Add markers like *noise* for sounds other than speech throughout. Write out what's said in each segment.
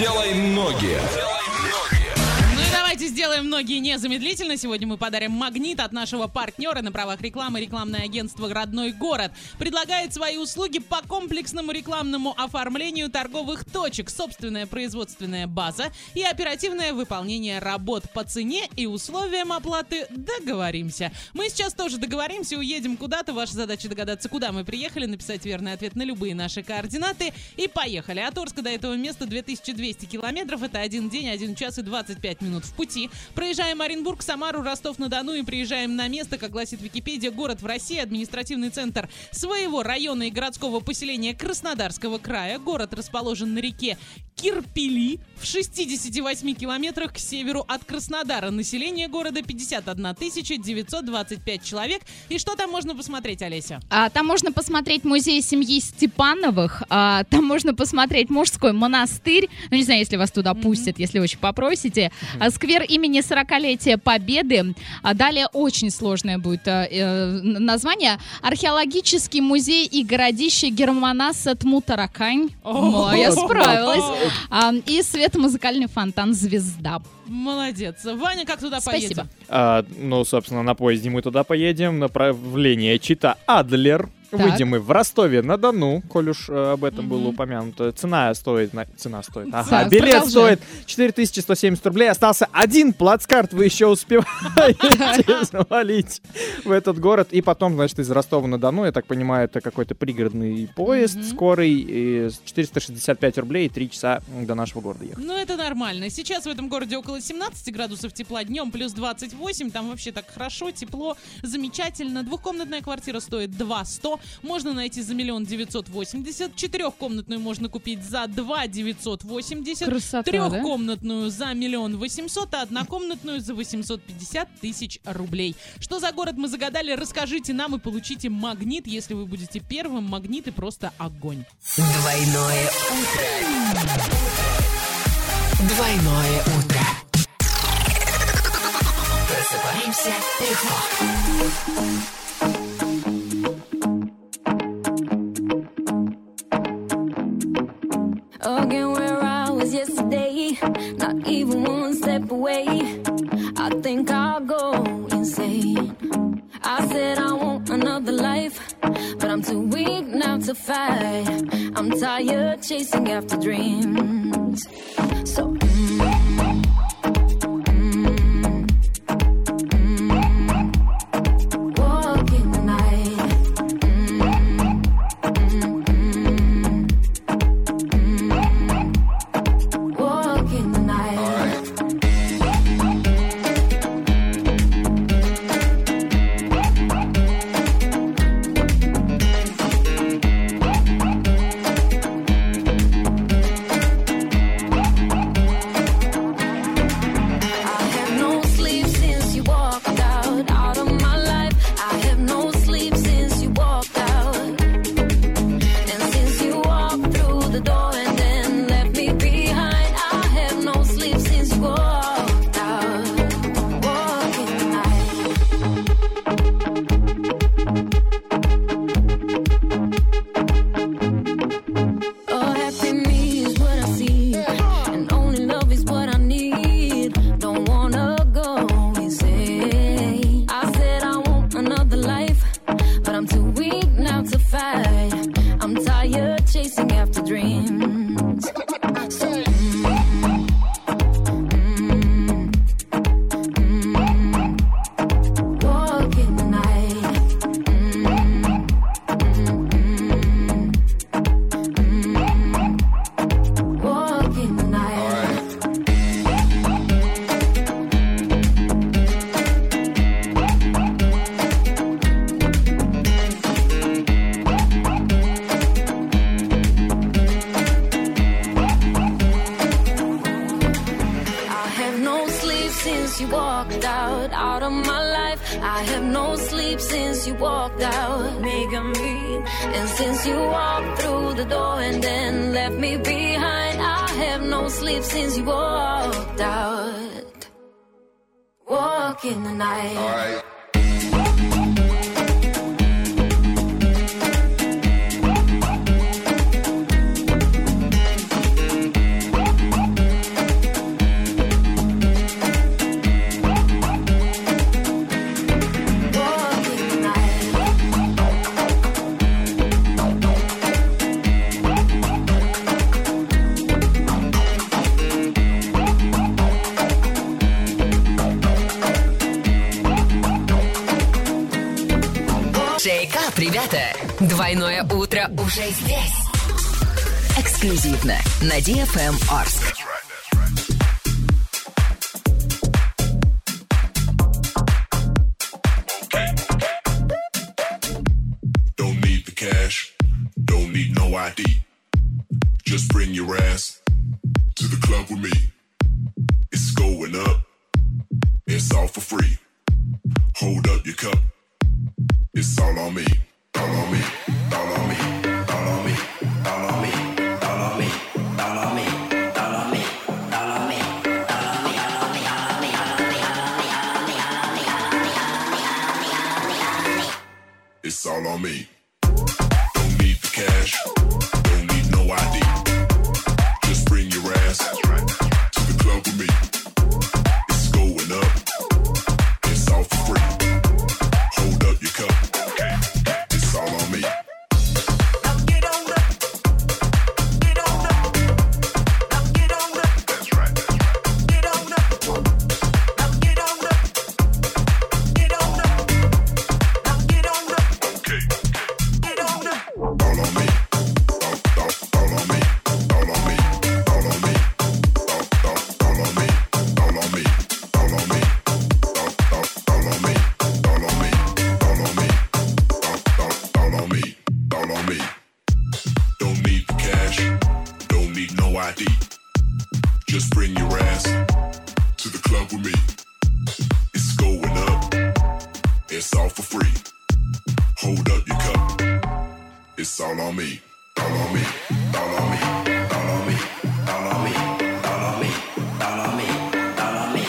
Делай ноги. Сделаем многие незамедлительно. Сегодня мы подарим магнит от нашего партнера на правах рекламы. Рекламное агентство «Родной город» предлагает свои услуги по комплексному рекламному оформлению торговых точек, собственная производственная база и оперативное выполнение работ по цене и условиям оплаты. Договоримся. Мы сейчас тоже договоримся, уедем куда-то. Ваша задача догадаться, куда мы приехали, написать верный ответ на любые наши координаты и поехали. От Орска до этого места 2200 километров. Это один день, один час и 25 минут в пути. Проезжаем Оренбург, Самару, Ростов-на-Дону и приезжаем на место, как гласит Википедия, город в России, административный центр своего района и городского поселения Краснодарского края. Город расположен на реке Кирпили в 68 километрах к северу от Краснодара. Население города 51 925 человек. И что там можно посмотреть, Олеся? А, там можно посмотреть музей семьи Степановых, а, там можно посмотреть мужской монастырь, ну не знаю, если вас туда пустят, если очень попросите, а, сквер имени 40-летия Победы, а, далее очень сложное будет э, н- название, археологический музей и городище Германаса Тмутаракань, О, я справилась, А, и светомузыкальный фонтан «Звезда». Молодец. Ваня, как туда Спасибо. поедем? А, ну, собственно, на поезде мы туда поедем. Направление Чита-Адлер. Так. Выйдем мы в Ростове-на-Дону, коль уж э, об этом было Мгм. упомянуто. Цена стоит... на- Цена стоит. Ага, Так, билет продолжаем. стоит 4170 рублей. Остался один плацкарт. Вы еще успеваете *laughs* завалить в этот город. И потом, значит, из Ростова-на-Дону, я так понимаю, это какой-то пригородный поезд Мгм. скорый. И 465 рублей и 3 часа до нашего города ехать. Ну, это нормально. Сейчас в этом городе около 17 градусов тепла, днем плюс 28. Там вообще так хорошо, тепло, замечательно. Двухкомнатная квартира стоит 2 100. Можно найти за миллион девятьсот восемьдесят. Четырехкомнатную можно купить за 2 980. Красота, да? Трехкомнатную за миллион восемьсот, а однокомнатную за 850 тысяч рублей. Что за город мы загадали, расскажите нам и получите магнит. Если вы будете первым, магниты просто огонь. Двойное утро. Двойное утро. Просыпаемся легко. To fight. I'm tired chasing after dreams. So, now to fight. I'm tired chasing after dreams. You walked out, out of my life. I have no sleep since you walked out, making me. And since you walked through the door and then left me behind, I have no sleep since you walked out. Walk in the night. Вперед, ребята! Двойное утро уже здесь. Эксклюзивно на DFM Орск. Up, up cup, it's all on me, It's going up, it's all for free. Hold up your cup. It's all on me, all on me, all on me, all on me, all on me, all on me, all on me, all on me, all on me,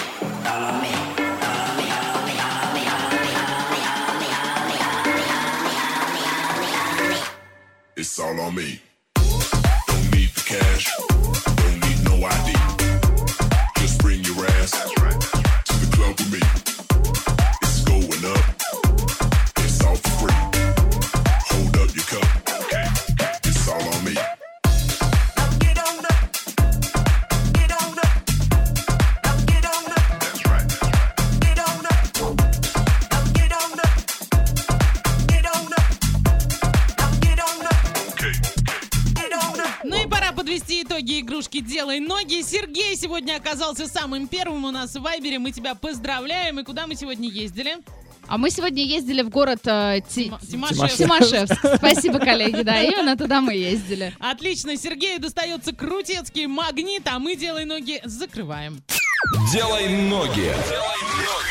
all on me, игрушки «Делай ноги». Сергей сегодня оказался самым первым у нас в Вайбере. Мы тебя поздравляем. И куда мы сегодня ездили? А мы сегодня ездили в город э, Ти- Тима- Тимашевск. Тимашевск. *laughs* Спасибо, коллеги, да, именно туда мы ездили. Отлично, Сергею достается крутецкий магнит, а мы «Делай ноги» закрываем. Делай ноги. Делай ноги.